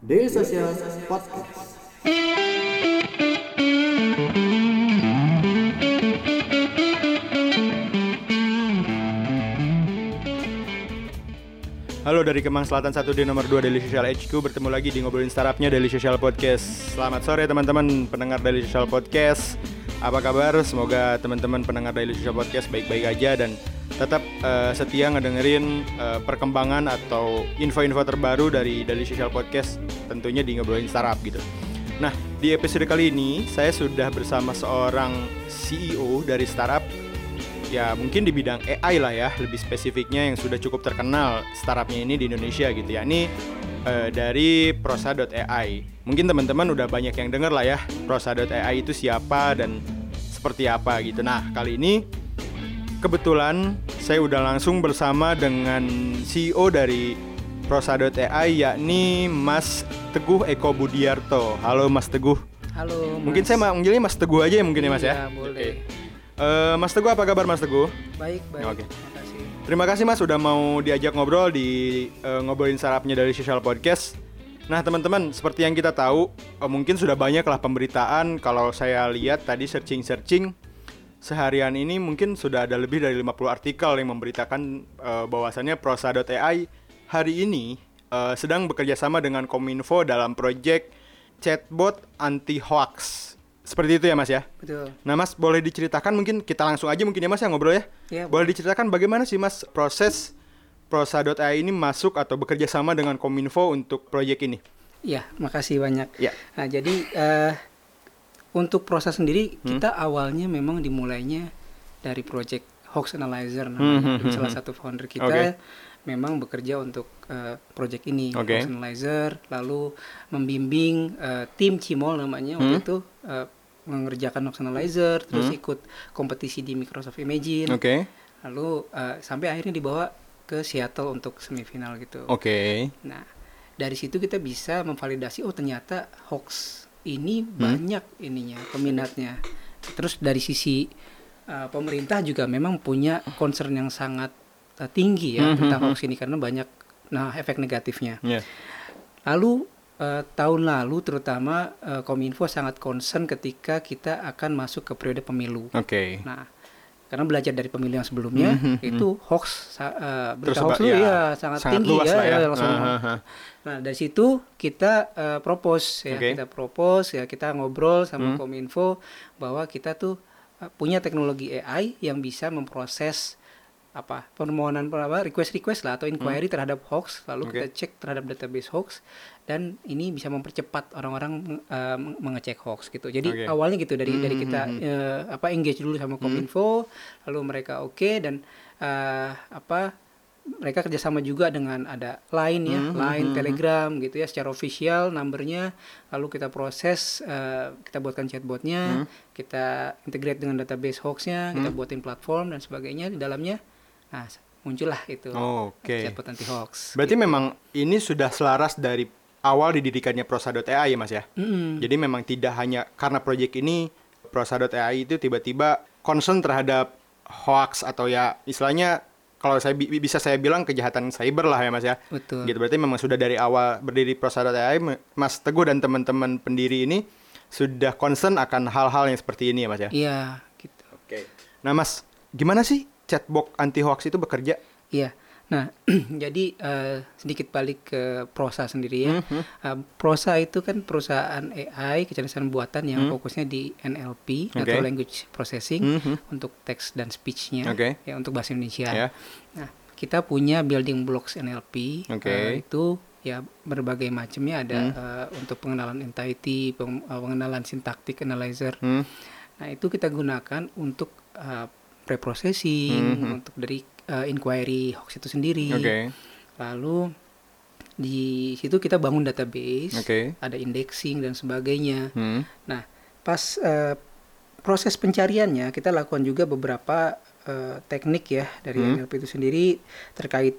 Daily Social Podcast. Halo dari Kemang Selatan 1 di nomor 2 Daily Social HQ Bertemu lagi di Ngobrolin Startupnya Daily Social Podcast Selamat sore teman-teman pendengar Daily Social Podcast Apa kabar? Semoga teman-teman pendengar Daily Social Podcast baik-baik aja Dan tetap eh, setia ngedengerin eh, perkembangan atau info-info terbaru dari Daily Social Podcast Tentunya di Ngobrolin Startup gitu. Nah di episode kali ini saya sudah bersama seorang CEO dari startup. Ya mungkin di bidang AI lah ya lebih spesifiknya yang sudah cukup terkenal startupnya ini di Indonesia gitu ya ini eh, dari prosa.ai mungkin teman-teman udah banyak yang denger lah ya prosa.ai itu siapa dan seperti apa gitu. Nah kali ini kebetulan saya udah langsung bersama dengan CEO dari prosa.ai yakni Mas Teguh Eko Budiarto halo Mas Teguh Halo. mungkin Mas. saya manggilnya Mas Teguh aja ya mungkin ya Mas ya Iya, boleh. Eh, Mas Teguh apa kabar Mas Teguh Baik, baik. Oke. Terima kasih. Terima kasih Mas sudah mau diajak ngobrol di eh, ngobrolin sarapnya dari Social Podcast. Nah teman-teman seperti yang kita tahu eh, mungkin sudah banyak lah pemberitaan kalau saya lihat tadi searching-searching seharian ini mungkin sudah ada lebih dari 50 artikel yang memberitakan eh, bahwasannya prosa.ai hari ini eh, sedang bekerja sama dengan Kominfo dalam proyek chatbot anti hoax. Seperti itu ya Mas ya? Betul. Nah Mas boleh diceritakan mungkin kita langsung aja mungkin ya Mas ya ngobrol ya. Ya, boleh diceritakan bagaimana sih Mas proses prosa.ai ini masuk atau bekerja sama dengan Kominfo untuk proyek ini? Iya, makasih banyak. Ya. Nah, jadi eh, untuk proses sendiri Hmm. kita awalnya memang dimulainya dari project Hoax Analyzer Hmm, namanya. hmm, Jadi hmm, salah hmm. satu founder kita Oke. memang bekerja untuk eh, project ini Oke. Hoax Analyzer lalu membimbing eh, tim Cimol namanya waktu Hmm. itu eh, mengerjakan Hoax Analyzer terus Hmm. ikut kompetisi di Microsoft Imagine. Oke. Lalu eh, sampai akhirnya dibawa ke Seattle untuk semifinal gitu. Oke. Nah, dari situ kita bisa memvalidasi oh ternyata hoax ini Hmm. banyak ininya peminatnya. Terus dari sisi uh, pemerintah juga memang punya concern yang sangat uh, tinggi ya Hmm, tentang hmm, hoax ini karena banyak nah efek negatifnya. Ya. Lalu uh, tahun lalu terutama uh, Kominfo sangat concern ketika kita akan masuk ke periode pemilu. Oke. Nah, karena belajar dari pemilu yang sebelumnya Hmm, hmm, itu hoax uh, berita Terus hoax ya, ya sangat, sangat tinggi luas ya, ya. ya, langsung. Ah, ah. Nah, dari situ kita uh, propose ya, Oke. kita propose ya, kita ngobrol sama Hmm. Kominfo bahwa kita tuh uh, punya teknologi AI yang bisa memproses apa permohonan apa request request lah atau inquiry terhadap hoax lalu Hmm. Oke. kita cek terhadap database hoax dan ini bisa mempercepat orang-orang uh, meng- mengecek hoax gitu jadi Oke. awalnya gitu dari dari Hmm, kita hmm, eh, apa engage dulu sama Kominfo lalu mereka oke dan eh, apa mereka kerjasama juga dengan ada line ya Hmm, hmm, line hmm, telegram gitu ya secara official numbernya lalu kita proses eh, kita buatkan chatbotnya Hmm. kita integrate dengan database hoaxnya kita Hmm. buatin platform dan sebagainya di dalamnya nah muncullah itu Oke. chatbot anti hoax Berarti memang ini sudah selaras dari awal didirikannya prosa.ai ya Mas ya? Mm-mm. Jadi memang tidak hanya karena proyek ini prosa.ai itu tiba-tiba concern terhadap hoax atau ya istilahnya kalau saya bi- bisa saya bilang kejahatan cyber lah ya Mas ya. betul Gitu berarti memang sudah dari awal berdiri prosa.ai Mas Teguh dan teman-teman pendiri ini sudah concern akan hal-hal yang seperti ini ya Mas ya. iya gitu Oke. Nah Mas, gimana sih chatbot anti hoax itu bekerja? Iya. Nah, jadi eh, sedikit balik ke Prosa sendiri ya. Mhm. Eh, Prosa itu kan perusahaan AI kecerdasan buatan yang fokusnya di NLP Hmm. Oke. atau language processing Mhm. untuk teks dan speech-nya Oke. ya untuk bahasa Indonesia. Ya. Nah, kita punya building blocks NLP Oke. eh, itu ya berbagai macamnya ada Hmm. eh, untuk pengenalan entity, peng- pengenalan syntactic analyzer. Hmm. Nah, itu kita gunakan untuk uh, preprocessing, Mhm. untuk dari uh, inquiry hoax itu sendiri. Oke. Lalu di situ kita bangun database, Oke. ada indexing dan sebagainya. Hmm. Nah, pas uh, proses pencariannya kita lakukan juga beberapa uh, teknik ya dari Hmm. NLP itu sendiri terkait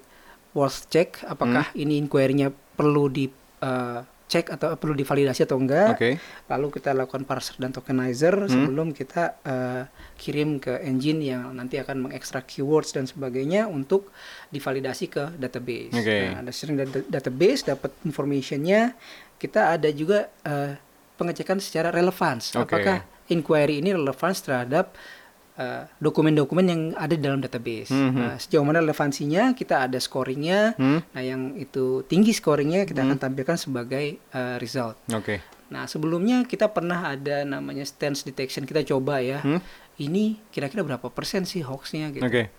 worth check apakah Hmm. ini inquiry-nya perlu di uh, cek atau perlu divalidasi atau enggak. Oke. Lalu kita lakukan parser dan tokenizer Hmm. sebelum kita eh, kirim ke engine yang nanti akan mengekstrak keywords dan sebagainya untuk divalidasi ke database. Oke. Nah, ada sering da- database dapat informationnya. Kita ada juga eh, pengecekan secara relevance. Oke. Apakah inquiry ini relevance terhadap eh, dokumen-dokumen yang ada di dalam database. Mhm. Nah, sejauh mana relevansinya kita ada scoringnya. Hmm. Nah, yang itu tinggi scoringnya kita akan tampilkan sebagai eh, result. Oke. Nah, sebelumnya kita pernah ada namanya stance detection kita coba ya. Hmm. Ini kira-kira berapa persen sih hoaxnya gitu. Oke.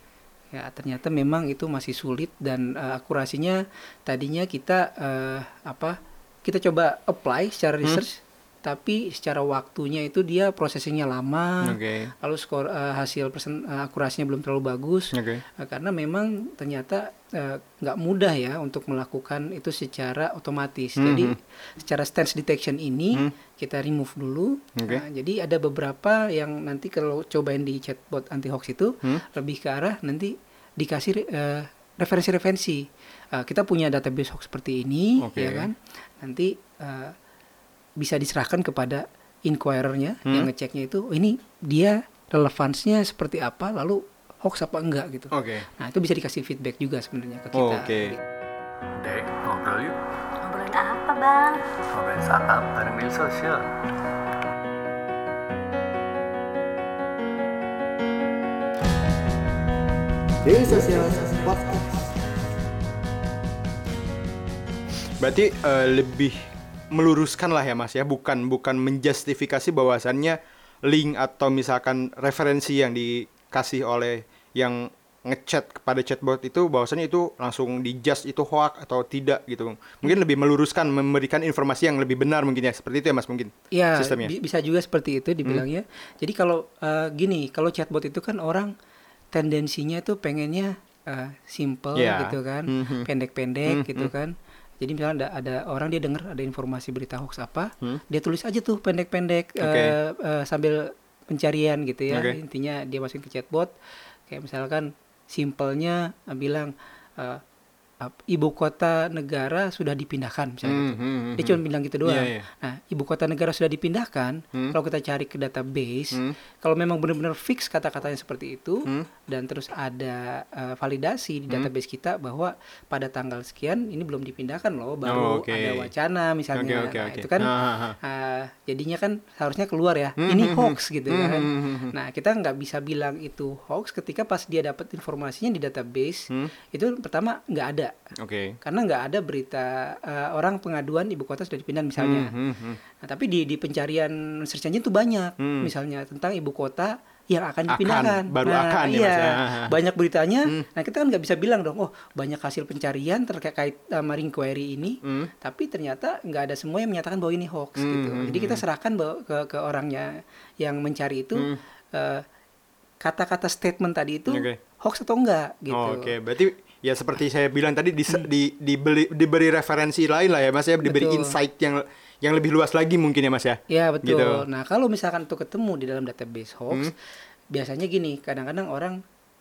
Ya, ternyata memang itu masih sulit dan eh, akurasinya tadinya kita eh, apa? Kita coba apply secara Hmm. research tapi secara waktunya itu dia prosesingnya lama. Oke. Lalu skor eh, hasil persen eh, akurasinya belum terlalu bagus. Oke. Eh, karena memang ternyata nggak mudah ya untuk melakukan itu secara otomatis. Mhm. Jadi secara stance detection ini Mhm. kita remove dulu. Oke. Nah, jadi ada beberapa yang nanti kalau cobain di chatbot anti hoax itu Hmm. lebih ke arah nanti dikasih eh, referensi-referensi. Eh, kita punya database hoax seperti ini, Oke. ya kan? Nanti eh, bisa diserahkan kepada inquirernya Hmm. yang ngeceknya itu, oh, ini dia relevansnya seperti apa, lalu hoax apa enggak gitu. Oke. Nah itu bisa dikasih feedback juga sebenarnya ke kita. Oke. Dek, ngobrol yuk. Ngobrolin apa bang? Ngobrolin startup bareng Daily Social. Daily Social Podcast. Berarti eh, lebih meluruskan lah ya Mas ya, bukan bukan menjustifikasi bahwasannya link atau misalkan referensi yang dikasih oleh yang ngechat kepada chatbot itu bahwasannya itu langsung dijust itu hoax atau tidak gitu. Mungkin lebih meluruskan memberikan informasi yang lebih benar mungkin ya. Seperti itu ya Mas mungkin. Ya, sistemnya. bi- bisa juga seperti itu dibilangnya. Jadi kalau eh, gini, kalau chatbot itu kan orang tendensinya tuh pengennya eh, simple Ya. gitu kan, Mhm. pendek-pendek Mhm. gitu kan. Jadi misalnya ada, ada orang dia dengar ada informasi berita hoax apa, Hmm. dia tulis aja tuh pendek-pendek Oke. eh, eh, sambil pencarian gitu ya. Oke. Intinya dia masukin ke chatbot, kayak misalkan simpelnya bilang ap- ibu kota negara sudah dipindahkan misalnya gitu. Hmm, hmm, hmm, Dia cuma bilang gitu doang. Iya, iya. Nah, ibu kota negara sudah dipindahkan. Hmm. Kalau kita cari ke database, Hmm. kalau memang benar-benar fix kata-katanya seperti itu, Hmm. dan terus ada eh, validasi di database kita bahwa pada tanggal sekian ini belum dipindahkan loh, baru Oh, oke. ada wacana misalnya. Oke, oke, Nah, itu kan Ah, ah, ah. eh, jadinya kan seharusnya keluar ya. Hmm, ini hmm, hoax gitu hmm, kan. hmm, hmm, hmm. Nah, kita nggak bisa bilang itu hoax ketika pas dia dapat informasinya di database Hmm. itu pertama nggak ada Oke. karena nggak ada berita eh, orang pengaduan ibu kota sudah dipindah misalnya. Hmm, hmm, hmm. Nah, tapi di di pencarian search engine tuh banyak, Hmm. misalnya tentang ibu kota yang akan Akan, dipindahkan. baru nah, akan ya, iya, ya. Hmm. banyak beritanya. Nah, kita kan nggak bisa bilang dong, oh banyak hasil pencarian terkait sama inquiry ini, Hmm. tapi ternyata nggak ada semua yang menyatakan bahwa ini hoax Hmm, gitu. hmm, Jadi kita hmm. serahkan bahwa ke ke orangnya yang mencari itu Hmm. eh, kata-kata statement tadi itu Oke. hoax atau enggak gitu. Oh, Oke, berarti ya seperti saya bilang tadi di, di, dibeli, diberi referensi lain lah ya Mas ya, diberi Betul. insight yang yang lebih luas lagi mungkin ya Mas ya. Ya betul. Gitu. Nah kalau misalkan itu ketemu di dalam database hoax, Hmm. biasanya gini, kadang-kadang orang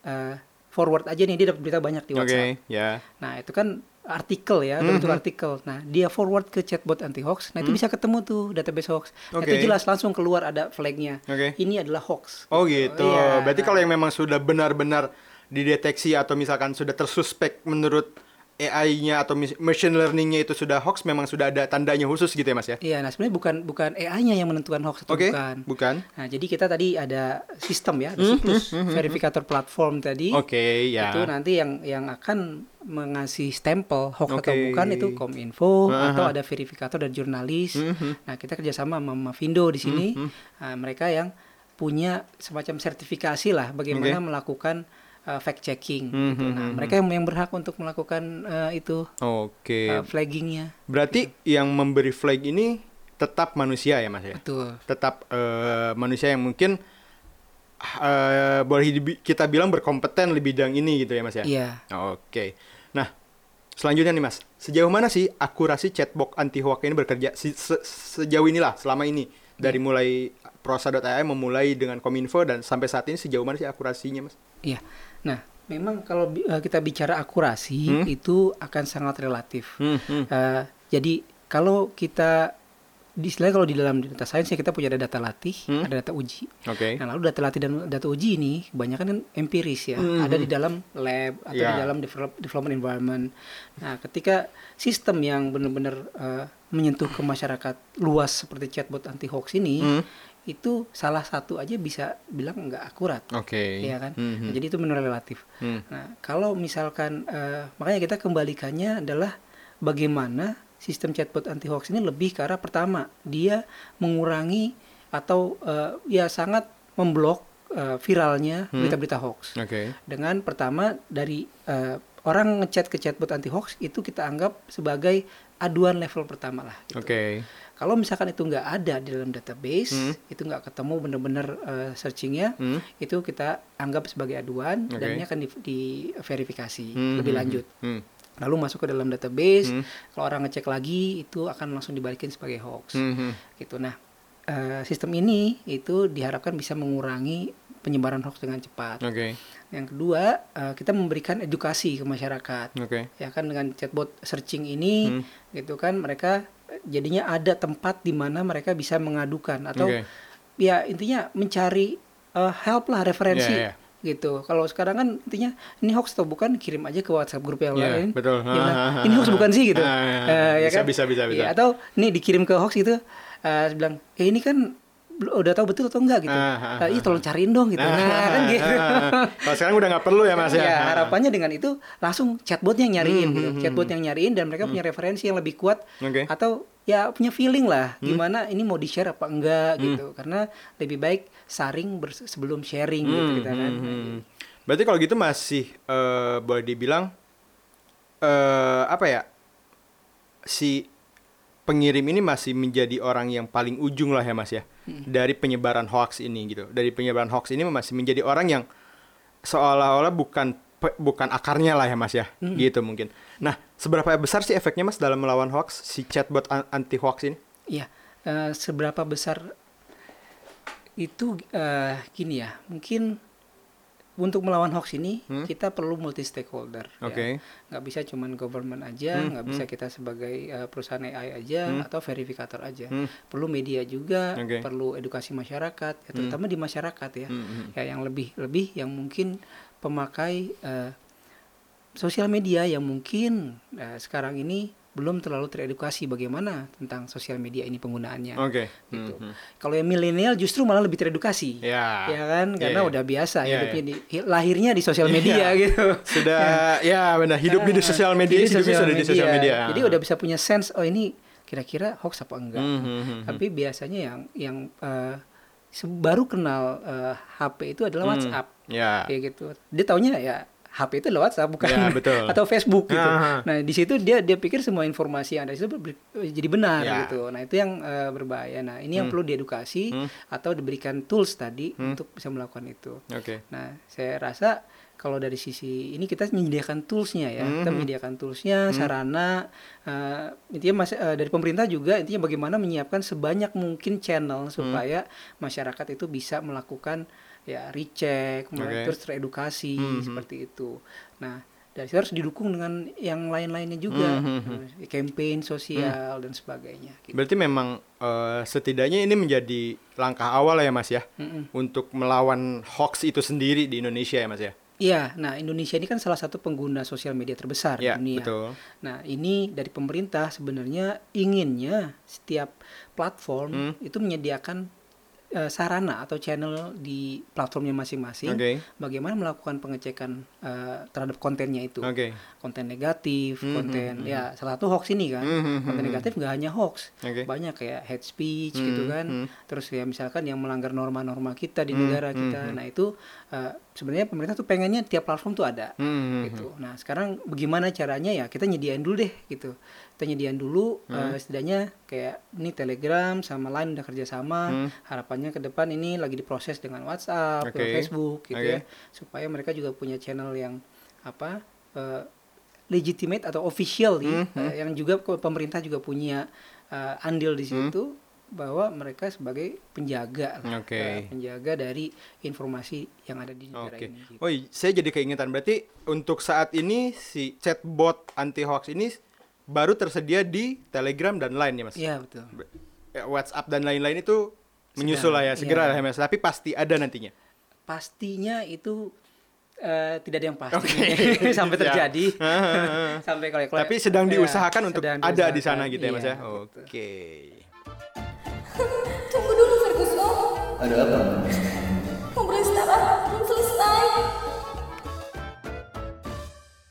eh, forward aja nih dia dapat berita banyak di Oke, WhatsApp. ya. Nah itu kan artikel ya, Hmm, bentuk artikel. Nah dia forward ke chatbot anti hoax, nah itu bisa ketemu tuh database hoax. Nah, itu jelas langsung keluar ada flagnya. Oke. Ini adalah hoax. Oh gitu. Iya, Berarti nah. kalau yang memang sudah benar-benar dideteksi atau misalkan sudah tersuspek menurut AI-nya atau machine learning-nya itu sudah hoax, memang sudah ada tandanya khusus gitu ya Mas ya? Iya, nah sebenarnya bukan bukan AI-nya yang menentukan hoax atau Oke, bukan. bukan. Nah jadi kita tadi ada sistem ya, ada Hmm, situs verifikator platform tadi. Oke, ya. itu nanti yang yang akan mengasih stempel hoax atau Oke. bukan itu kominfo Aha. atau ada verifikator dan jurnalis. Mhm. Nah kita kerjasama sama Mavindo di sini. Nah, mereka yang punya semacam sertifikasi lah bagaimana Oke. melakukan uh, fact checking. Mhm, gitu. Nah mhm. mereka yang yang berhak untuk melakukan uh, itu Oke. uh, flaggingnya. Berarti yang memberi flag ini tetap manusia ya Mas ya? Betul. Tetap eh, manusia yang mungkin eh, boleh kita bilang berkompeten di bidang ini gitu ya Mas ya? Iya. Oke. Nah, selanjutnya nih Mas, sejauh mana sih akurasi chatbot anti hoax ini bekerja Si- se- sejauh inilah selama ini dari Iya. mulai prosa.ai memulai dengan Kominfo dan sampai saat ini sejauh mana sih akurasinya Mas? Iya. Nah, memang kalau eh, kita bicara akurasi Hmm? itu akan sangat relatif. Hmm, hmm. Eh, jadi kalau kita di istilahnya kalau di dalam data science ya kita punya ada data latih, Hmm. ada data uji. Oke. Nah, lalu data latih dan data uji ini kebanyakan kan empiris ya, ada di dalam lab atau di Hmm. Ya. dalam develop, development environment. Nah, ketika sistem yang benar-benar eh, menyentuh ke masyarakat luas seperti chatbot anti hoax ini, Hmm. Itu salah satu aja bisa bilang nggak akurat. Oke. Iya kan? Mhm. Nah, jadi itu benar relatif. Hmm. Nah, kalau misalkan eh, makanya kita kembalikannya adalah bagaimana sistem chatbot anti hoax ini lebih ke arah pertama dia mengurangi atau eh, ya sangat memblok eh, viralnya Hmm. berita-berita hoax. Oke. Dengan pertama dari eh, orang ngechat ke chatbot anti hoax itu kita anggap sebagai aduan level pertama lah. gitu. Oke. Kalau misalkan itu nggak ada di dalam database, Hmm. itu nggak ketemu benar-benar eh, searchingnya, Hmm. itu kita anggap sebagai aduan dan Oke. ini akan di, diverifikasi Hmm, lebih hmm, lanjut. hmm. Lalu masuk ke dalam database, Hmm. kalau orang ngecek lagi itu akan langsung dibalikin sebagai hoax. Hmm, hmm. Gitu. Nah, eh, sistem ini itu diharapkan bisa mengurangi penyebaran hoax dengan cepat. Oke. Yang kedua, eh, kita memberikan edukasi ke masyarakat. Oke. Ya kan dengan chatbot searching ini Hmm. gitu kan mereka eh, jadinya ada tempat di mana mereka bisa mengadukan atau Oke. ya intinya mencari eh, help lah referensi Iya, iya. gitu. Kalau sekarang kan intinya ini hoax atau bukan kirim aja ke WhatsApp grup yang Iya, lain. betul. Dia bilang, Ah, ini hoax ah, bukan sih gitu. Eh, ya bisa, kan? bisa, bisa, bisa. Iya, atau nih dikirim ke hoax gitu eh bilang, "Eh ini kan udah tahu betul atau enggak gitu. Ah, ah, Eh, iya tolong cariin dong gitu. Nah, kan gitu. Kalau sekarang udah nggak perlu ya mas ya. Ya, harapannya dengan itu langsung chatbotnya yang nyariin Hmm, gitu. hmm, Chatbot hmm. yang nyariin dan mereka punya referensi yang lebih kuat Oke. atau ya punya feeling lah Hmm. gimana ini mau di-share apa enggak gitu. Karena lebih baik saring sebelum sharing gitu Hmm, kita kan. hmm, hmm. Berarti kalau gitu masih eh, boleh dibilang eh apa ya si pengirim ini masih menjadi orang yang paling ujung lah ya mas ya Hmm. dari penyebaran hoax ini gitu. Dari penyebaran hoax ini masih menjadi orang yang seolah-olah bukan bukan akarnya lah ya mas ya Hmm. gitu mungkin. Nah seberapa besar sih efeknya mas dalam melawan hoax si chatbot an- anti hoax ini? Iya, eh, seberapa besar itu eh, gini ya, mungkin untuk melawan hoax ini Hmm. kita perlu multi stakeholder. Oke. Ya. Nggak bisa cuman government aja, Hmm, nggak bisa kita sebagai eh, perusahaan AI aja Hmm. atau verifikator aja. Hmm. Perlu media juga, Oke. perlu edukasi masyarakat, ya, terutama di masyarakat ya. Hmm, hmm. Ya yang lebih lebih yang mungkin pemakai eh, sosial media yang mungkin eh, sekarang ini belum terlalu teredukasi bagaimana tentang sosial media ini penggunaannya. Oke. Gitu. Hmm, hmm. Kalau yang milenial justru malah lebih teredukasi. Ya. Ya kan? Iya, Karena iya. udah biasa Iya, hidupnya di hi- lahirnya di sosial media Iya. gitu. Sudah ya benar hidup di Ah, sosial media, hidupnya sosial sudah di sosial media. Jadi udah bisa punya sense oh ini kira-kira hoax apa enggak. Hmm, hmm, hmm, hmm. Tapi biasanya yang yang se- baru kenal eh, HP itu adalah Hmm. WhatsApp. Ya. Kayak gitu. Dia taunya ya HP itu adalah WhatsApp bukan Ya, betul. atau Facebook gitu. Aha. Nah, di situ dia dia pikir semua informasi yang ada di situ ber- jadi benar Ya. gitu. Nah, itu yang eh, berbahaya. Nah, ini yang Hmm. perlu diedukasi Hmm. atau diberikan tools tadi Hmm. untuk bisa melakukan itu. Oke. Nah, saya rasa kalau dari sisi ini kita menyediakan toolsnya ya, kita Mhm. menyediakan toolsnya, sarana, eh, intinya mas, eh, dari pemerintah juga intinya bagaimana menyiapkan sebanyak mungkin channel Hmm. supaya masyarakat itu bisa melakukan ya recheck, Oke. terus teredukasi Mhm. seperti itu. Nah, dari situ harus didukung dengan yang lain-lainnya juga, Mhm. eh, campaign sosial dan sebagainya. Gitu. Berarti memang eh, setidaknya ini menjadi langkah awal ya Mas ya Mm-mm. untuk melawan hoax itu sendiri di Indonesia ya Mas ya. Iya, nah Indonesia ini kan salah satu pengguna sosial media terbesar Ya, di dunia. betul. Nah, ini dari pemerintah sebenarnya inginnya setiap platform Hmm. itu menyediakan eh, sarana atau channel di platformnya masing-masing. Oke. Bagaimana melakukan pengecekan eh, terhadap kontennya itu. Oke. Konten negatif, Hmm, konten hmm, ya salah satu hoax ini kan. Hmm, hmm, konten hmm, negatif nggak hanya hoax. Oke. Banyak kayak hate speech Hmm, gitu kan. hmm. Terus ya misalkan yang melanggar norma-norma kita di Hmm, negara hmm, kita. hmm. Nah, itu eh, sebenarnya pemerintah tuh pengennya tiap platform tuh ada Hmm, hmm, gitu. Nah sekarang bagaimana caranya ya kita nyediain dulu deh gitu. Kita nyediain dulu Hmm. eh, setidaknya kayak ini Telegram sama Line udah kerjasama. Hmm. Harapannya ke depan ini lagi diproses dengan WhatsApp, Oke. Facebook gitu Oke. ya, supaya mereka juga punya channel yang apa eh, legitimate atau official Hmm, eh, yang juga pemerintah juga punya eh, andil di Hmm. situ bahwa mereka sebagai penjaga lah, Oke. eh, penjaga dari informasi yang ada di negara Oke. ini. gitu. Oh, saya jadi keingetan berarti untuk saat ini si chatbot anti hoax ini baru tersedia di Telegram dan Line ya mas. Iya betul. Ya, WhatsApp dan lain-lain itu menyusul lah ya segera iya. lah ya mas. Tapi pasti ada nantinya. Pastinya itu eh, tidak ada yang pasti Oke. sampai Siap. terjadi. Sampai kalau Tapi sedang ya, diusahakan untuk sedang ada di sana gitu ya mas ya. Iya. Oke. Tunggu dulu Ferguson. Ada apa?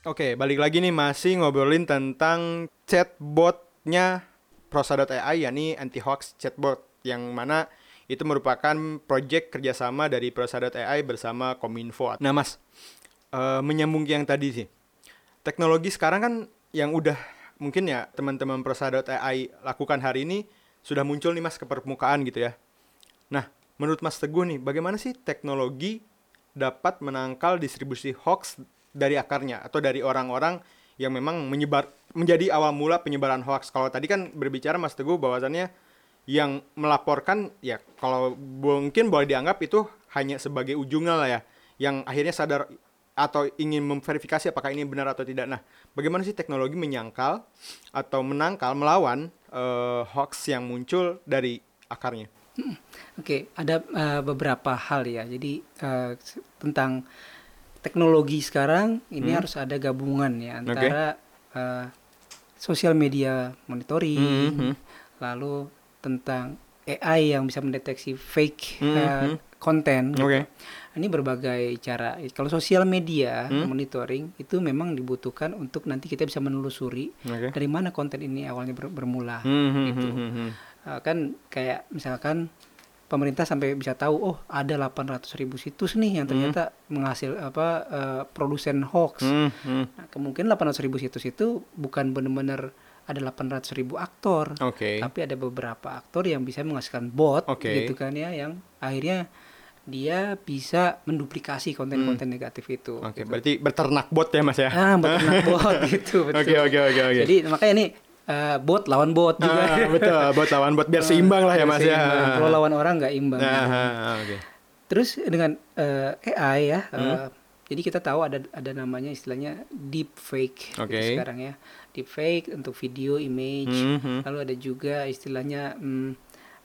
Oke, balik lagi nih masih ngobrolin tentang chatbotnya Prosa.ai yakni anti-hoax chatbot yang mana itu merupakan project kerjasama dari Prosa.ai bersama Kominfo. Nah mas, eh, menyambung yang tadi sih, teknologi sekarang kan yang udah mungkin ya teman-teman Prosa.ai lakukan hari ini sudah muncul nih mas ke permukaan gitu ya. Nah, menurut Mas Teguh nih, bagaimana sih teknologi dapat menangkal distribusi hoax dari akarnya atau dari orang-orang yang memang menyebar menjadi awal mula penyebaran hoax. Kalau tadi kan berbicara Mas Teguh bahwasannya yang melaporkan ya kalau mungkin boleh dianggap itu hanya sebagai ujungnya lah ya, yang akhirnya sadar atau ingin memverifikasi apakah ini benar atau tidak. Nah, bagaimana sih teknologi menyangkal atau menangkal melawan eh, hoax yang muncul dari akarnya? Oke, ada eh, beberapa hal ya. Jadi s- tentang teknologi sekarang ini harus ada gabungan ya antara eh, sosial media monitoring, Mhm. lalu tentang AI yang bisa mendeteksi fake Mhm. eh, konten. gitu. Oke. Ini berbagai cara. Kalau sosial media Hmm. monitoring itu memang dibutuhkan untuk nanti kita bisa menelusuri Oke. dari mana konten ini awalnya ber- bermula. Hmm, gitu. hmm, hmm, hmm. Uh, kan kayak misalkan pemerintah sampai bisa tahu oh ada 800 ribu situs nih yang ternyata menghasil apa uh, produsen hoax. Hmm, hmm. Nah, kemungkinan 800 ribu situs itu bukan benar-benar ada 800 ribu aktor, Oke. tapi ada beberapa aktor yang bisa menghasilkan bot Oke. gitu kan ya yang akhirnya dia bisa menduplikasi konten-konten negatif itu. Oke, gitu. berarti beternak bot ya Mas ya? Ah, beternak bot gitu. Oke, oke, oke, oke. Jadi makanya ini uh, bot lawan bot juga. Ah, betul, bot lawan bot biar seimbang lah ya Mas ya. Kalau lawan orang nggak imbang. Nah, gitu. ah, oke. Terus dengan eh, AI ya, eh, Hmm. jadi kita tahu ada ada namanya istilahnya deep fake gitu Oke. sekarang ya, deep fake untuk video, image. Hmm, hmm. Lalu ada juga istilahnya hmm,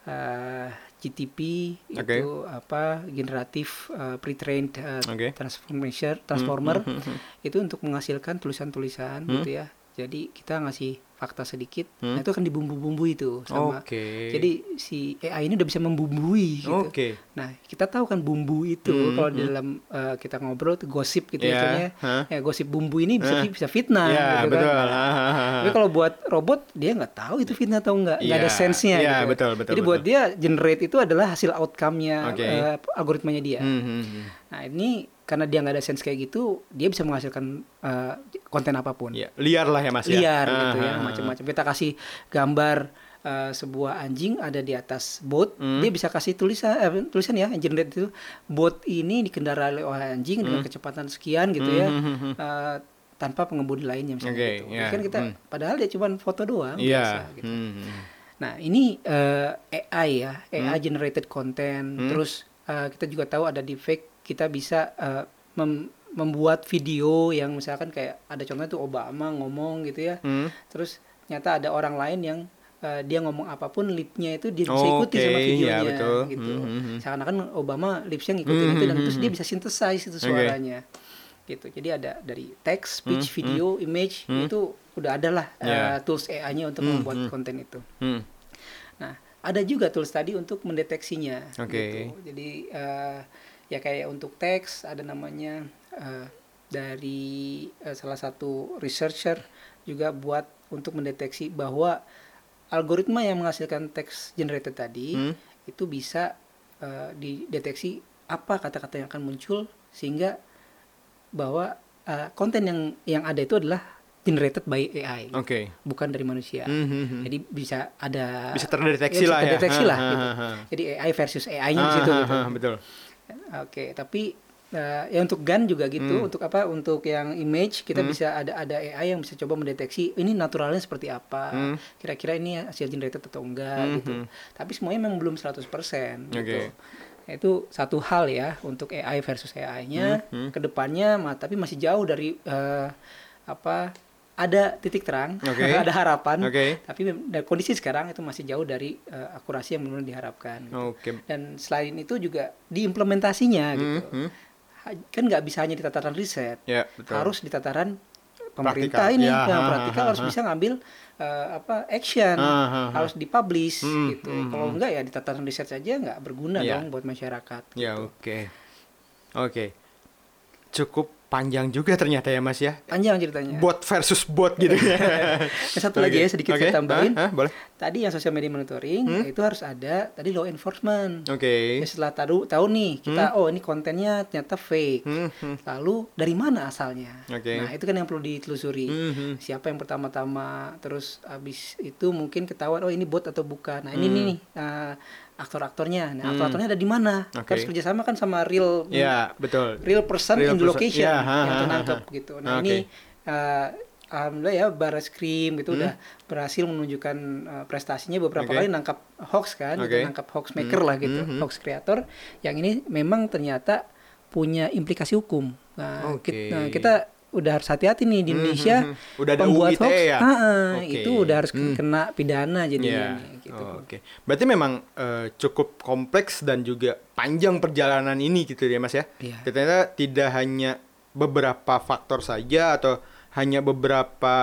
eh, GTP Oke. itu apa generatif eh, pre-trained eh, Oke. transformation transformer hmm, hmm. itu untuk menghasilkan tulisan-tulisan Hmm. gitu ya. Jadi kita ngasih fakta sedikit, Hmm. nah itu akan dibumbu-bumbui itu sama. Oke. Jadi si AI ini udah bisa membumbui gitu. Oke. Nah, kita tahu kan bumbu itu Hmm, kalau di hmm. dalam eh, kita ngobrol tuh gosip gitu Iya, ya. hah? Ya, gosip bumbu ini bisa Hah? bisa fitnah Iya, gitu betul. kan. Ah, ah. Tapi kalau buat robot dia nggak tahu itu fitnah atau enggak, nggak ada Iya, sense-nya iya, gitu. betul, betul, Jadi buat betul. dia generate itu adalah hasil outcome-nya Oke. eh, algoritmanya dia. Hmm, hmm, hmm. Nah, ini karena dia nggak ada sense kayak gitu, dia bisa menghasilkan eh, konten apa pun. Iya, liar lah ya Mas ya. Liar Ah, gitu ya, ah, macam-macam. Kita kasih gambar eh, sebuah anjing ada di atas boat, Hmm. dia bisa kasih tulisan eh, tulisan ya, generate itu boat ini dikendarai oleh anjing dengan kecepatan sekian gitu ya. Hmm, hmm, hmm. eh, tanpa pengemudi lainnya misalnya Oke, gitu. Ya, kan kita hmm. padahal dia cuma foto doang biasa Iya. gitu. Hmm, hmm. Nah, ini eh, AI ya, Hmm. AI generated content. Terus eh, kita juga tahu ada deepfake, kita bisa eh, mem- membuat video yang misalkan kayak ada contohnya tuh Obama ngomong gitu ya. Hmm. Terus nyata ada orang lain yang eh, dia ngomong apa pun lipnya itu dia bisa ikuti Oke, sama iya, videonya betul. gitu. Hmm, hmm, hmm. Seakan-akan Obama lipsnya ngikutin Hmm, itu dan hmm, terus hmm, dia bisa synthesize itu suaranya. Gitu. Jadi ada dari teks, speech, Hmm, video, image itu udah ada lah Yeah. tools AI-nya untuk Hmm, membuat konten itu. Hmm. Nah, ada juga tools tadi untuk mendeteksinya. Oke. gitu. Jadi eh, ya kayak untuk teks ada namanya eh, dari eh, salah satu researcher juga buat untuk mendeteksi bahwa algoritma yang menghasilkan teks generated tadi Hmm. itu bisa eh, dideteksi apa kata-kata yang akan muncul sehingga bahwa eh, konten yang yang ada itu adalah generated by AI Oke. bukan dari manusia. Hmm, hmm. Jadi bisa ada Bisa terdeteksi bisa lah ya. terdeteksi lah gitu. Jadi AI versus AI-nya di situ gitu. betul. Oke, tapi eh, ya untuk GAN juga gitu. Hmm. Untuk apa? Untuk yang image kita bisa ada ada AI yang bisa coba mendeteksi ini naturalnya seperti apa. Hmm. Kira-kira ini hasil generated atau enggak Hmm, gitu. hmm. Tapi semuanya memang belum 100% gitu. Oke. Nah, Itu satu hal ya untuk AI versus AI-nya. Hmm, hmm. Ke depannya, ma- tapi masih jauh dari eh, apa ada titik terang, Oke. ada harapan. Oke. Tapi kondisi sekarang itu masih jauh dari eh, akurasi yang benar diharapkan. gitu. Oke. Dan selain itu juga diimplementasinya gitu. hmm. Kan nggak bisa hanya di tataran riset, Ya, betul. harus di tataran pemerintah ini. Ya, Nah, ha, harus ha. bisa ngambil eh, apa action, Ha, ha, ha. harus dipublish Hmm, gitu. hmm, Kalau hmm. enggak ya di tataran riset saja nggak berguna Ya. dong buat masyarakat. Ya, gitu. oke. Oke. Cukup panjang juga ternyata ya, Mas ya. Panjang ceritanya. Bot versus bot gitu ya. Satu lagi ya sedikit Oke. saya tambahin. Hah, hah, boleh. Tadi yang social media monitoring Hmm? itu harus ada tadi law enforcement. Oke. Ya, setelah tahu tahu nih kita oh ini kontennya ternyata fake. Hmm, hmm. Lalu dari mana asalnya? Oke. Nah, itu kan yang perlu ditelusuri. Hmm, hmm. Siapa yang pertama-tama terus habis itu mungkin ketahuan oh ini bot atau bukan. Nah, ini Hmm. nih uh, aktor-aktornya. Nah, aktor-aktornya ada di mana? Oke. Harus kerjasama kan sama real Ya, betul. real person Real in the location Ya, ha, yang tertangkap gitu. Nah, Oke. ini uh, alhamdulillah ya Baris Krim gitu Hmm. udah berhasil menunjukkan uh, prestasinya beberapa Oke. kali nangkap hoax kan, gitu, Oke. nangkap hoax maker Hmm, lah gitu, hmm, hmm. hoax creator yang ini memang ternyata punya implikasi hukum. Nah, Oke. kit- nah, kita udah harus hati-hati nih di Hmm, Indonesia. hmm, hmm. Udah ada pembuat hoax, ya? ah, Oke. itu udah harus Hmm. kena pidana jadinya Ya, nih, gitu. oh, Oke, berarti memang eh, cukup kompleks dan juga panjang perjalanan ini gitu ya mas ya. Iya. Ternyata tidak hanya beberapa faktor saja atau hanya beberapa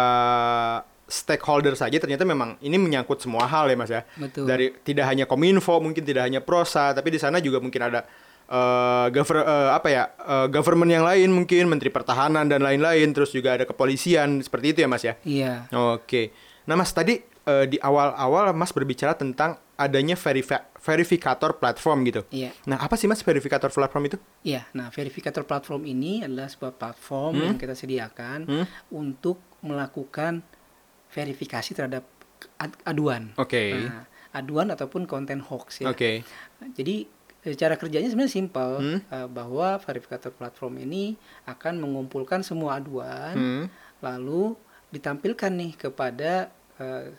stakeholder saja. Ternyata memang ini menyangkut semua hal ya mas ya. Betul. Dari tidak hanya kominfo, mungkin tidak hanya prosa, tapi di sana juga mungkin ada eh, gover- eh, apa ya eh, government yang lain mungkin menteri pertahanan dan lain-lain. Terus juga ada kepolisian seperti itu ya mas ya. Iya. Oke. Nah, Mas tadi eh, di awal-awal Mas berbicara tentang adanya verifi- verifikator platform gitu. Iya. Nah, apa sih Mas verifikator platform itu? Iya, nah verifikator platform ini adalah sebuah platform Hmm? yang kita sediakan Hmm? untuk melakukan verifikasi terhadap ad- aduan. Oke. Nah, aduan ataupun konten hoax ya. Oke. Jadi eh, cara kerjanya sebenarnya simpel Hmm? eh, bahwa verifikator platform ini akan mengumpulkan semua aduan Hmm. lalu ditampilkan nih kepada eh,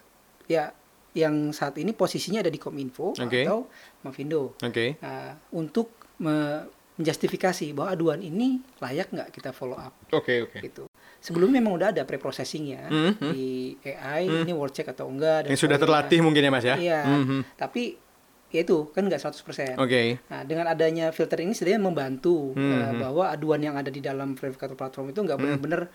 ya yang saat ini posisinya ada di Kominfo Oke. atau Mavindo. Oke. Nah, untuk me- menjustifikasi bahwa aduan ini layak nggak kita follow up Oke, oke. gitu. Sebelumnya memang udah ada pre-processingnya Hmm, hmm. di AI ini word check atau enggak dan Yang sudah terlatih mungkin ya Mas ya? Iya. Hmm, hmm. Tapi ya itu kan nggak 100%. Oke. Nah, dengan adanya filter ini sebenarnya membantu Hmm, eh, hmm. bahwa aduan yang ada di dalam verifikator platform itu nggak benar-benar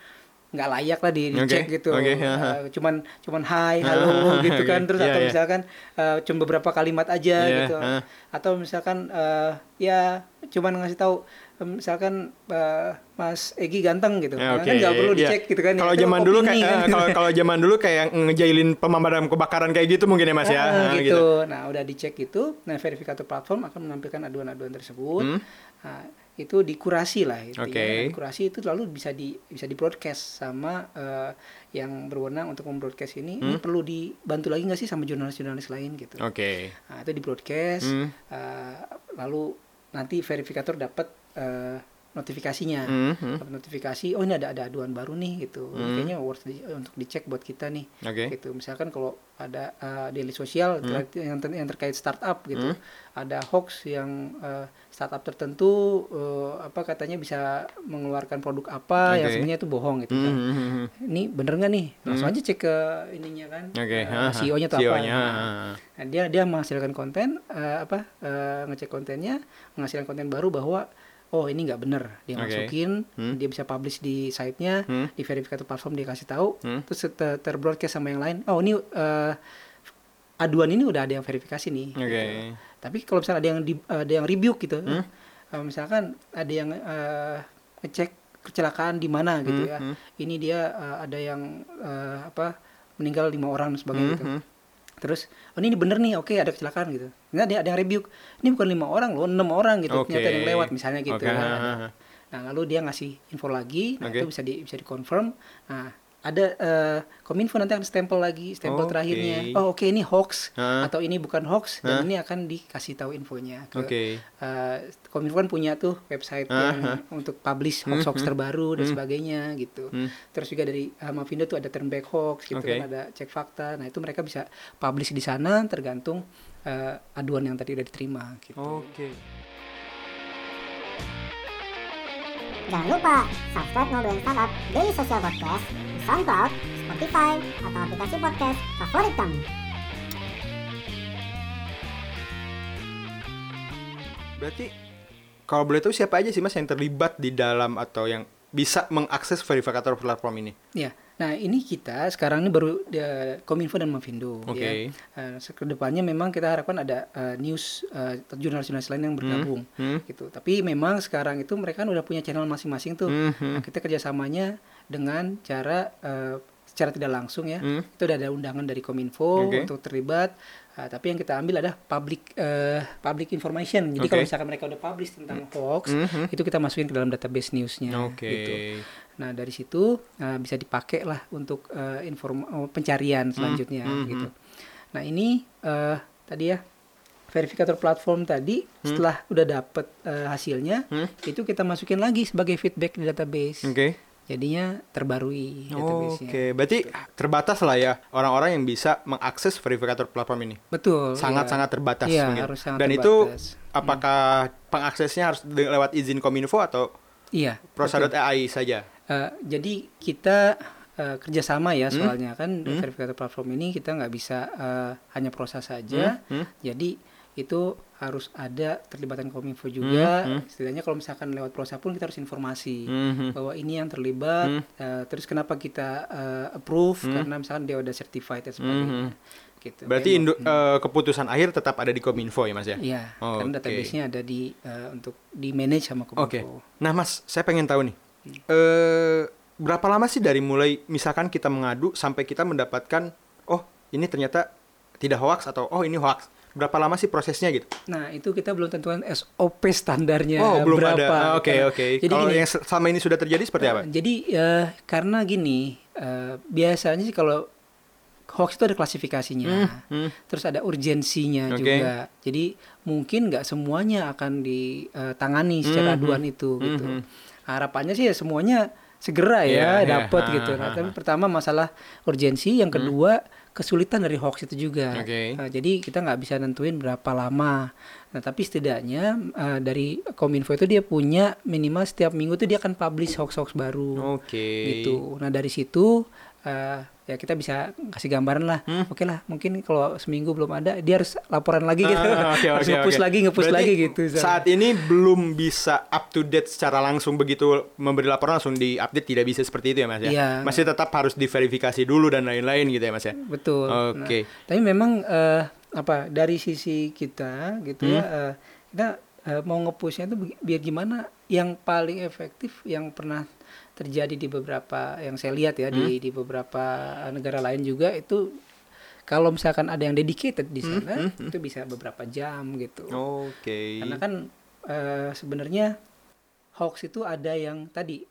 nggak layak lah di dicek Oke, gitu. oke, Eh, haha. cuman cuman hai, halo gitu kan terus iya, atau iya. misalkan eh, cuma beberapa kalimat aja Iya, gitu. haha. Atau misalkan eh, ya cuman ngasih tahu misalkan eh, Mas Egi ganteng gitu. Ya, Nah, oke. kan nggak perlu dicek gitu kan. Kalau zaman dulu kayak kan. kalau kalau zaman dulu kayak ngejailin pemadam kebakaran kayak gitu mungkin ya Mas ya? Ah, Ah, gitu. Nah, udah dicek itu, nah verifikator platform akan menampilkan aduan-aduan tersebut. Hmm. Nah, itu dikurasi lah itu Oke. ya. Dikurasi itu lalu bisa di bisa di broadcast sama eh, yang berwenang untuk membroadcast ini. Ini Hmm. perlu dibantu lagi nggak sih sama jurnalis-jurnalis lain gitu. Oke. Nah, itu di broadcast Hmm. eh, lalu nanti verifikator dapat eh, notifikasinya. Hmm, hmm. Dapat notifikasi, oh ini ada ada aduan baru nih gitu. Ini Hmm. Kayaknya worth di- untuk dicek buat kita nih Oke. gitu misalkan kalau ada uh, daily sosial Hmm. ter- yang ter- yang terkait startup gitu ada hoax yang uh, startup tertentu uh, apa katanya bisa mengeluarkan produk apa yang Oke. sebenarnya itu bohong gitu Hmm, kan hmm, hmm, hmm. ini bener nggak nih langsung aja cek ke ininya kan Oke. uh. CEO-nya tuh apa CEO-nya, Nah, haha. Nah, dia dia menghasilkan konten uh, apa uh, ngecek kontennya menghasilkan konten baru bahwa oh ini nggak bener dia Oke. masukin Hmm. dia bisa publish di site-nya Hmm. di verifikator platform dia kasih tahu Hmm. terus ter terbroadcast sama yang lain oh ini uh, aduan ini udah ada yang verifikasi nih Oke. gitu. tapi kalau misalnya ada yang di, ada yang rebuke gitu Hmm. uh, misalkan ada yang uh, ngecek kecelakaan di mana gitu Hmm, ya hmm. ini dia uh, ada yang uh, apa meninggal lima orang dan sebagainya Hmm, gitu hmm. terus oh ini bener nih oke ada kecelakaan gitu ini ada, ada yang rebuke ini bukan lima orang loh enam orang gitu Oke. ternyata ada yang lewat misalnya gitu Oke, kan. haha. nah lalu dia ngasih info lagi nah Oke. itu bisa di bisa dikonfirm nah ada eh, kominfo nanti akan stempel lagi stempel Oke. terakhirnya oh oke ini hoax Hah? atau ini bukan hoax dan ini akan dikasih tahu infonya ke Oke. eh, kominfo kan punya tuh website yang untuk publish hoax hoax Hmm, hmm. terbaru dan Hmm. sebagainya gitu Hmm. terus juga dari uh, Mavindo tuh ada turn back hoax gitu Oke. kan ada cek fakta nah itu mereka bisa publish di sana tergantung uh, aduan yang tadi udah diterima gitu Oke. Jangan lupa subscribe Ngobrolin Startup Daily Social Podcast di SoundCloud, Spotify, atau aplikasi podcast favorit kamu. Berarti kalau boleh tahu siapa aja sih Mas yang terlibat di dalam atau yang bisa mengakses verifikator platform ini? Ya, nah ini kita sekarang ini baru uh, Kominfo dan Mavindo. Oke. Ya. Uh, ke depannya memang kita harapkan ada uh, news uh, jurnalis-jurnalis lain yang bergabung, hmm. gitu. Tapi memang sekarang itu mereka kan udah punya channel masing-masing tuh. Hmm. Nah, kita kerjasamanya dengan cara uh, secara tidak langsung ya. Hmm. Itu udah ada undangan dari Kominfo Oke. untuk terlibat. Uh, tapi yang kita ambil adalah public uh, public information. Jadi Oke. kalau misalkan mereka udah publish tentang hoax, Mhm. itu kita masukin ke dalam database newsnya. Oke. Gitu. Nah dari situ uh, bisa dipakai lah untuk uh, inform oh, pencarian selanjutnya hmm, gitu. Nah ini uh, tadi ya verifikator platform tadi setelah udah dapet uh, hasilnya Hmm. itu kita masukin lagi sebagai feedback di database. Oke. Jadinya terbarui database-nya. Oke, berarti terbatas lah ya orang-orang yang bisa mengakses verifikator platform ini. Betul. Sangat-sangat iya. terbatas Iya, harus sangat Dan itu terbatas. apakah pengaksesnya harus lewat izin Kominfo atau Iya. prosa.ai saja? Eh, jadi kita eh, kerjasama Hmm? ya soalnya kan verifikator platform ini kita nggak bisa eh, hanya proses saja. Hmm? Jadi itu harus ada terlibatan kominfo juga. Hmm? Setidaknya kalau misalkan lewat prosa pun kita harus informasi Mhm. bahwa ini yang terlibat. eh, terus kenapa kita eh, approve karena misalkan dia udah certified dan sebagainya. Gitu. Hmm? Berarti Kayak indu- eh, keputusan akhir tetap ada di Kominfo ya Mas ya? Iya, Oh, karena oke. database-nya ada di eh, untuk di manage sama kominfo. Oke. Nah, Mas, saya pengen tahu nih. Eh berapa lama sih dari mulai misalkan kita mengadu sampai kita mendapatkan oh, ini ternyata tidak hoax atau oh, ini hoax. Berapa lama sih prosesnya gitu? Nah, itu kita belum tentukan SOP standarnya oh, belum berapa. ada. Ah, Oke, Karena- oke. Jadi Kalau gini, yang selama ini sudah terjadi seperti apa? Eh, Jadi eh, karena gini, eh, biasanya sih kalau hoax itu ada klasifikasinya, hmm. terus ada urgensinya Oke. juga. Jadi mungkin nggak semuanya akan ditangani secara Mhm. aduan itu gitu. Mhm. Harapannya sih ya semuanya segera ya iya. dapat Ah, gitu. ah, Nah, ah. tapi pertama masalah urgensi, yang kedua kesulitan dari hoax itu juga. Oke. Eh, jadi kita nggak bisa nentuin berapa lama. Nah, tapi setidaknya eh, dari Kominfo itu dia punya minimal setiap minggu tuh dia akan publish hoax-hoax baru. Oke. Gitu. Nah, dari situ eh, ya kita bisa kasih gambaran lah. Hmm. Oke lah, mungkin kalau seminggu belum ada, dia harus laporan lagi gitu. Ah, oke, harus ngepush oke. lagi, ngepush Berarti lagi gitu. Saat ini belum bisa up to date secara langsung begitu memberi laporan langsung di update tidak bisa seperti itu ya Mas ya. Iya. Masih tetap harus diverifikasi dulu dan lain-lain gitu ya Mas ya. Betul. Oke. Nah, tapi memang eh, apa dari sisi kita gitu ya Hmm. eh, kita eh, mau ngepushnya itu biar gimana yang paling efektif yang pernah terjadi di beberapa yang saya lihat ya Hmm. di di beberapa negara lain juga itu kalau misalkan ada yang dedicated di Hmm, sana itu bisa beberapa jam gitu. Oke. Karena kan eh, sebenarnya hoax itu ada yang tadi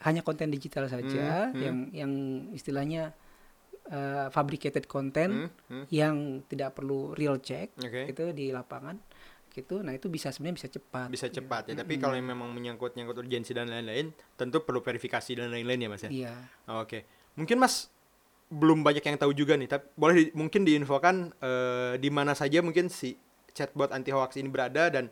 hanya konten digital saja Hmm, hmm. yang yang istilahnya eh, fabricated content Hmm, hmm. yang tidak perlu real check Oke. gitu di lapangan gitu. Nah, itu bisa sebenarnya bisa cepat. bisa cepat ya. Hmm. Tapi kalau yang memang menyangkut nyangkut urgensi dan lain-lain, tentu perlu verifikasi dan lain-lain ya Mas ya. Iya. Oke. Mungkin Mas belum banyak yang tahu juga nih, tapi boleh di- mungkin diinfokan eh, di mana saja mungkin si chatbot anti hoax ini berada dan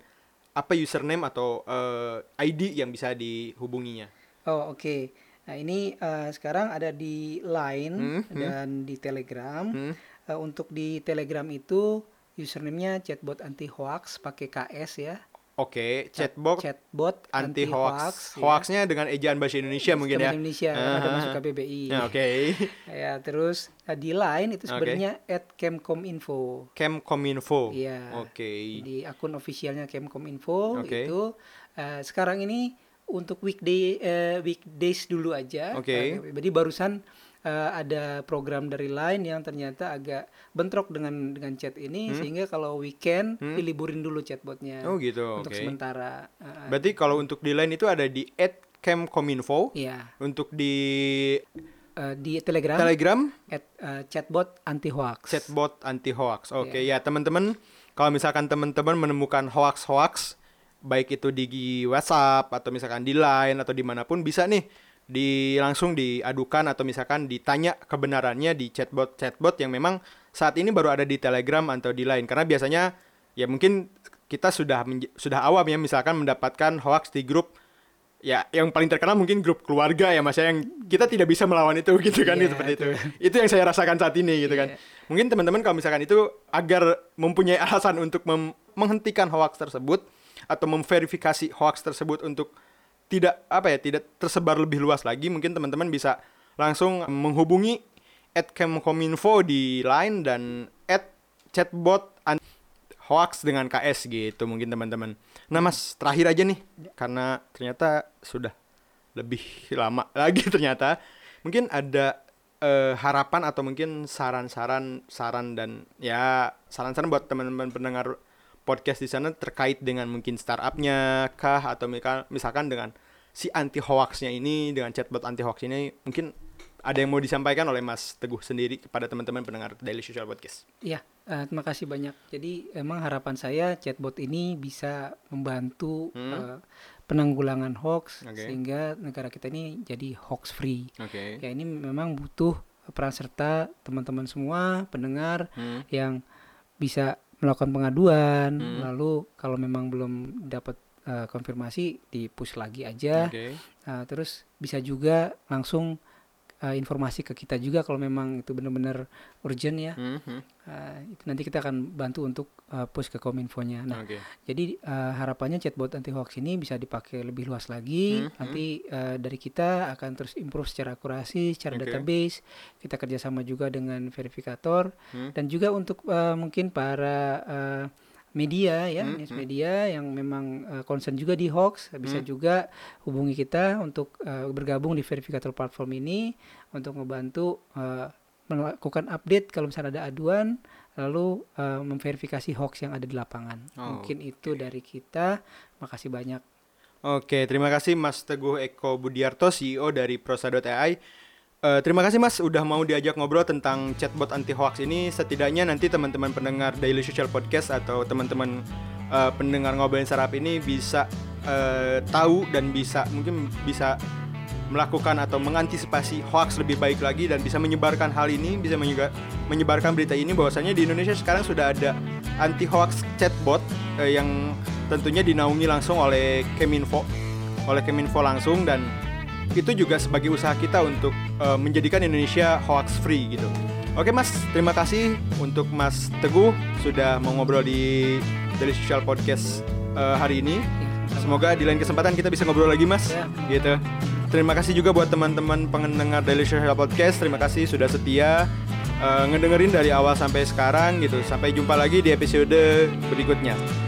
apa username atau eh, ID yang bisa dihubunginya. Oh, oke. Nah, ini eh, sekarang ada di Line Hmm, hmm. dan di Telegram. Hmm. Eh, untuk di Telegram itu username-nya chatbot anti hoax pakai KS ya. Oke, chatbot chatbot anti hoax. ya. Hoaxnya dengan ejaan bahasa Indonesia mungkin ya. Bahasa Indonesia karena ada Ah. masuk KBBI. Ya, Oke. Ya, terus eh, di Line itu sebenarnya @kemkominfo. Kemkominfo. Iya. Oke. Di akun officialnya Kemkominfo Oke. itu eh, sekarang ini untuk weekday eh, weekdays dulu aja. Oke. Eh, Jadi barusan eh, ada program dari Line yang ternyata agak bentrok dengan dengan chat ini sehingga kalau weekend diliburin dulu chatbotnya. Hmm? Oh gitu. Untuk Oke. sementara. Eh, Berarti kalau untuk di line itu ada di @kemkominfo. Iya. Untuk di Eh, di Telegram, Telegram at, eh, chatbot anti hoax. chatbot anti hoax. Oke Iya. ya teman-teman, kalau misalkan teman-teman menemukan hoax-hoax, baik itu di WhatsApp atau misalkan di Line atau di mana pun bisa nih di langsung diadukan atau misalkan ditanya kebenarannya di chatbot-chatbot yang memang saat ini baru ada di Telegram atau di Line karena biasanya ya mungkin kita sudah sudah awam ya misalkan mendapatkan hoax di grup ya yang paling terkenal mungkin grup keluarga ya mas ya yang kita tidak bisa melawan itu gitu kan Iya, seperti itu itu. itu yang saya rasakan saat ini gitu kan Iya. mungkin teman-teman kalau misalkan itu agar mempunyai alasan untuk mem- menghentikan hoax tersebut atau memverifikasi hoax tersebut untuk tidak apa ya tidak tersebar lebih luas lagi mungkin teman-teman bisa langsung menghubungi at Kemkominfo di line dan at chatbot hoax dengan KS gitu mungkin teman-teman. Nah mas terakhir aja nih karena ternyata sudah lebih lama lagi ternyata mungkin ada eh, harapan atau mungkin saran-saran saran dan ya saran-saran buat teman-teman pendengar podcast di sana terkait dengan mungkin startupnya kah atau misalkan dengan si anti hoaxnya ini dengan chatbot anti hoax ini mungkin ada yang mau disampaikan oleh Mas Teguh sendiri kepada teman-teman pendengar Daily Social Podcast. Iya, eh, terima kasih banyak. Jadi emang harapan saya chatbot ini bisa membantu eh, penanggulangan hoax Hmm. Oke. sehingga negara kita ini jadi hoax free. Oke. Ya ini memang butuh peran serta teman-teman semua pendengar Hmm. yang bisa melakukan pengaduan. Hmm. Lalu kalau memang belum dapat eh, konfirmasi di push lagi aja. Oke. Nah, terus bisa juga langsung eh, informasi ke kita juga kalau memang itu benar-benar urgent ya. Hmm, hmm. Uh, itu nanti kita akan bantu untuk uh, push ke kominfonya. Nah, Oke. jadi uh, harapannya chatbot anti hoax ini bisa dipakai lebih luas lagi. Hmm, Nanti uh, dari kita akan terus improve secara akurasi, secara Oke. database. Kita kerjasama juga dengan verifikator Hmm. dan juga untuk uh, mungkin para uh, media ya, Hmm, news hmm. media yang memang uh, concern juga di hoax bisa Hmm. juga hubungi kita untuk uh, bergabung di verifikator platform ini untuk membantu uh, melakukan update kalau misalnya ada aduan lalu uh, memverifikasi hoax yang ada di lapangan. Oh, Mungkin itu dari kita. Makasih banyak. Oke, terima kasih Mas Teguh Eko Budiarto, CEO dari Prosa.ai. Eh, terima kasih Mas udah mau diajak ngobrol tentang chatbot anti hoax ini. Setidaknya nanti teman-teman pendengar Daily Social Podcast atau teman-teman eh, pendengar ngobrolin sarap ini bisa eh, tahu dan bisa mungkin bisa melakukan atau mengantisipasi hoax lebih baik lagi dan bisa menyebarkan hal ini, bisa menyebarkan berita ini bahwasanya di Indonesia sekarang sudah ada anti hoax chatbot eh, yang tentunya dinaungi langsung oleh Keminfo, oleh Keminfo langsung dan itu juga sebagai usaha kita untuk eh, menjadikan Indonesia hoax free gitu. Oke Mas, terima kasih untuk Mas Teguh sudah mau ngobrol di Daily Social Podcast eh, hari ini. Ya, Semoga di lain kesempatan kita bisa ngobrol lagi Mas. Ya. Gitu. Terima kasih juga buat teman-teman pendengar Daily Social Podcast. Terima kasih sudah setia eh, ngedengerin dari awal sampai sekarang gitu. Sampai jumpa lagi di episode berikutnya.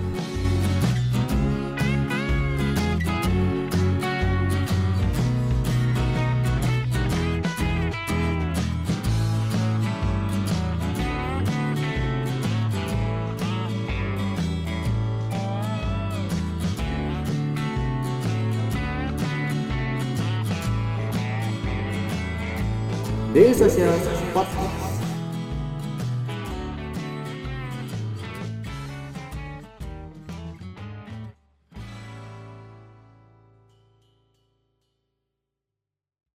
Daily Social Podcast.